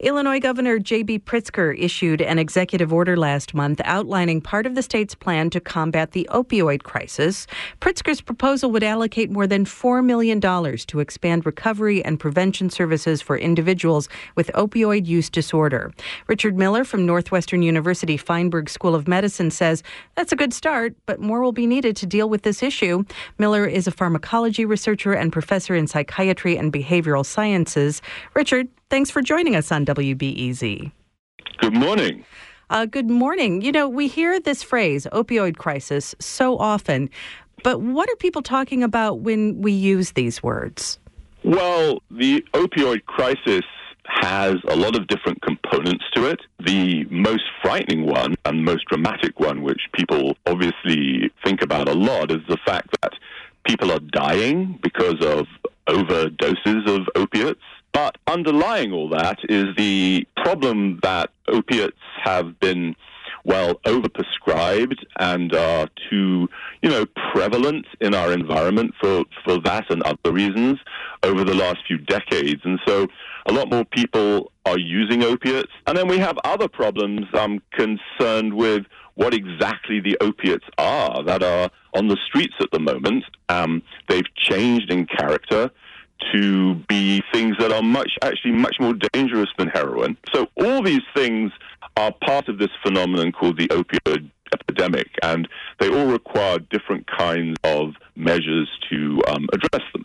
Illinois Governor J.B. Pritzker issued an executive order last month outlining part of the state's plan to combat the opioid crisis. Pritzker's proposal would allocate more than $4 million to expand recovery and prevention services for individuals with opioid use disorder. Richard Miller from Northwestern University Feinberg School of Medicine says that's a good start, but more will be needed to deal with this issue. Miller is a pharmacology researcher and professor in psychiatry and behavioral sciences. Richard, Thanks for joining us on WBEZ. Good morning. Uh, good morning. You know, we hear this phrase, opioid crisis, so often, but what are people talking about when we use these words? Well, the opioid crisis has a lot of different components to it. The most frightening one and most dramatic one, which people obviously think about a lot, is the fact that people are dying because of overdoses of opiates. But underlying all that is the problem that opiates have been well overprescribed and are too, you know, prevalent in our environment for, for that and other reasons over the last few decades. And so a lot more people are using opiates. And then we have other problems I'm concerned with what exactly the opiates are that are on the streets at the moment. Um, they've changed in character to be things that are much, actually much more dangerous than heroin. So all these things are part of this phenomenon called the opioid epidemic, and they all require different kinds of measures to um, address them.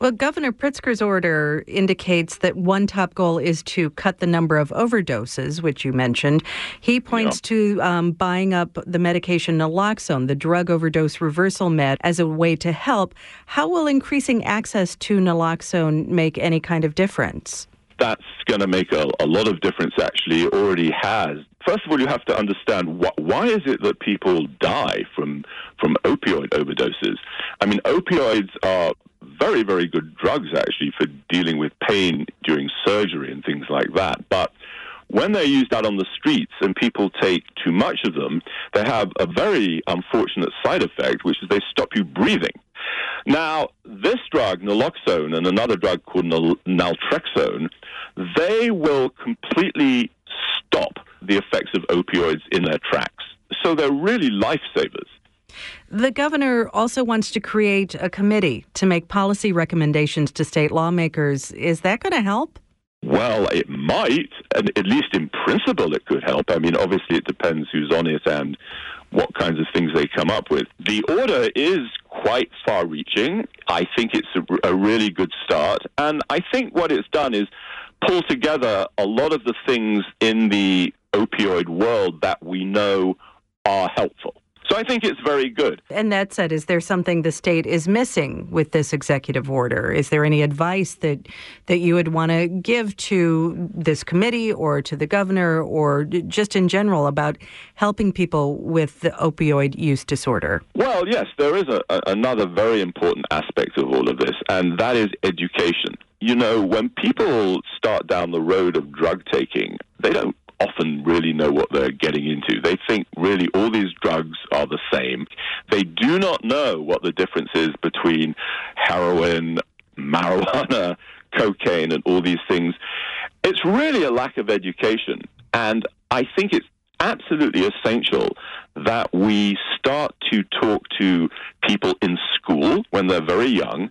Well, Governor Pritzker's order indicates that one top goal is to cut the number of overdoses, which you mentioned. He points yeah. to um, buying up the medication naloxone, the drug overdose reversal med, as a way to help. How will increasing access to naloxone make any kind of difference? That's going to make a, a lot of difference, actually. It already has. First of all, you have to understand what, why is it that people die from, from opioid overdoses? I mean, opioids are very, very good drugs actually for dealing with pain during surgery and things like that. But when they're used out on the streets and people take too much of them, they have a very unfortunate side effect, which is they stop you breathing. Now, this drug, naloxone, and another drug called nal- naltrexone, they will completely stop the effects of opioids in their tracks. So they're really lifesavers. The governor also wants to create a committee to make policy recommendations to state lawmakers. Is that going to help? Well, it might, and at least in principle, it could help. I mean, obviously, it depends who's on it and what kinds of things they come up with. The order is quite far reaching. I think it's a, a really good start. And I think what it's done is pull together a lot of the things in the opioid world that we know are helpful. So I think it's very good. And that said, is there something the state is missing with this executive order? Is there any advice that that you would want to give to this committee or to the governor or just in general about helping people with the opioid use disorder? Well, yes, there is a, a, another very important aspect of all of this, and that is education. You know, when people start down the road of drug taking, they don't really know what they're getting into. They think really all these drugs are the same. They do not know what the difference is between heroin, marijuana, cocaine, and all these things. It's really a lack of education. And I think it's absolutely essential that we start to talk to people in school when they're very young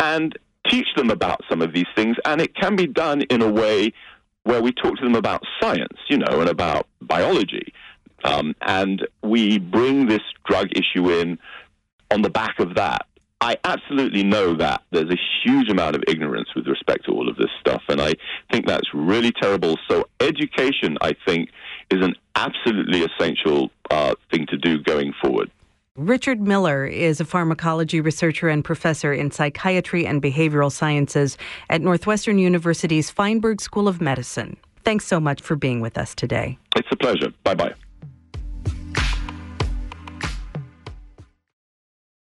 and teach them about some of these things. And it can be done in a way where we talk to them about science, you know, and about biology. Um, and we bring this drug issue in on the back of that. I absolutely know that there's a huge amount of ignorance with respect to all of this stuff, and I think that's really terrible. So, education, I think, is an absolutely essential uh, thing to do going forward. Richard Miller is a pharmacology researcher and professor in psychiatry and behavioral sciences at Northwestern University's Feinberg School of Medicine. Thanks so much for being with us today. It's a pleasure. Bye bye.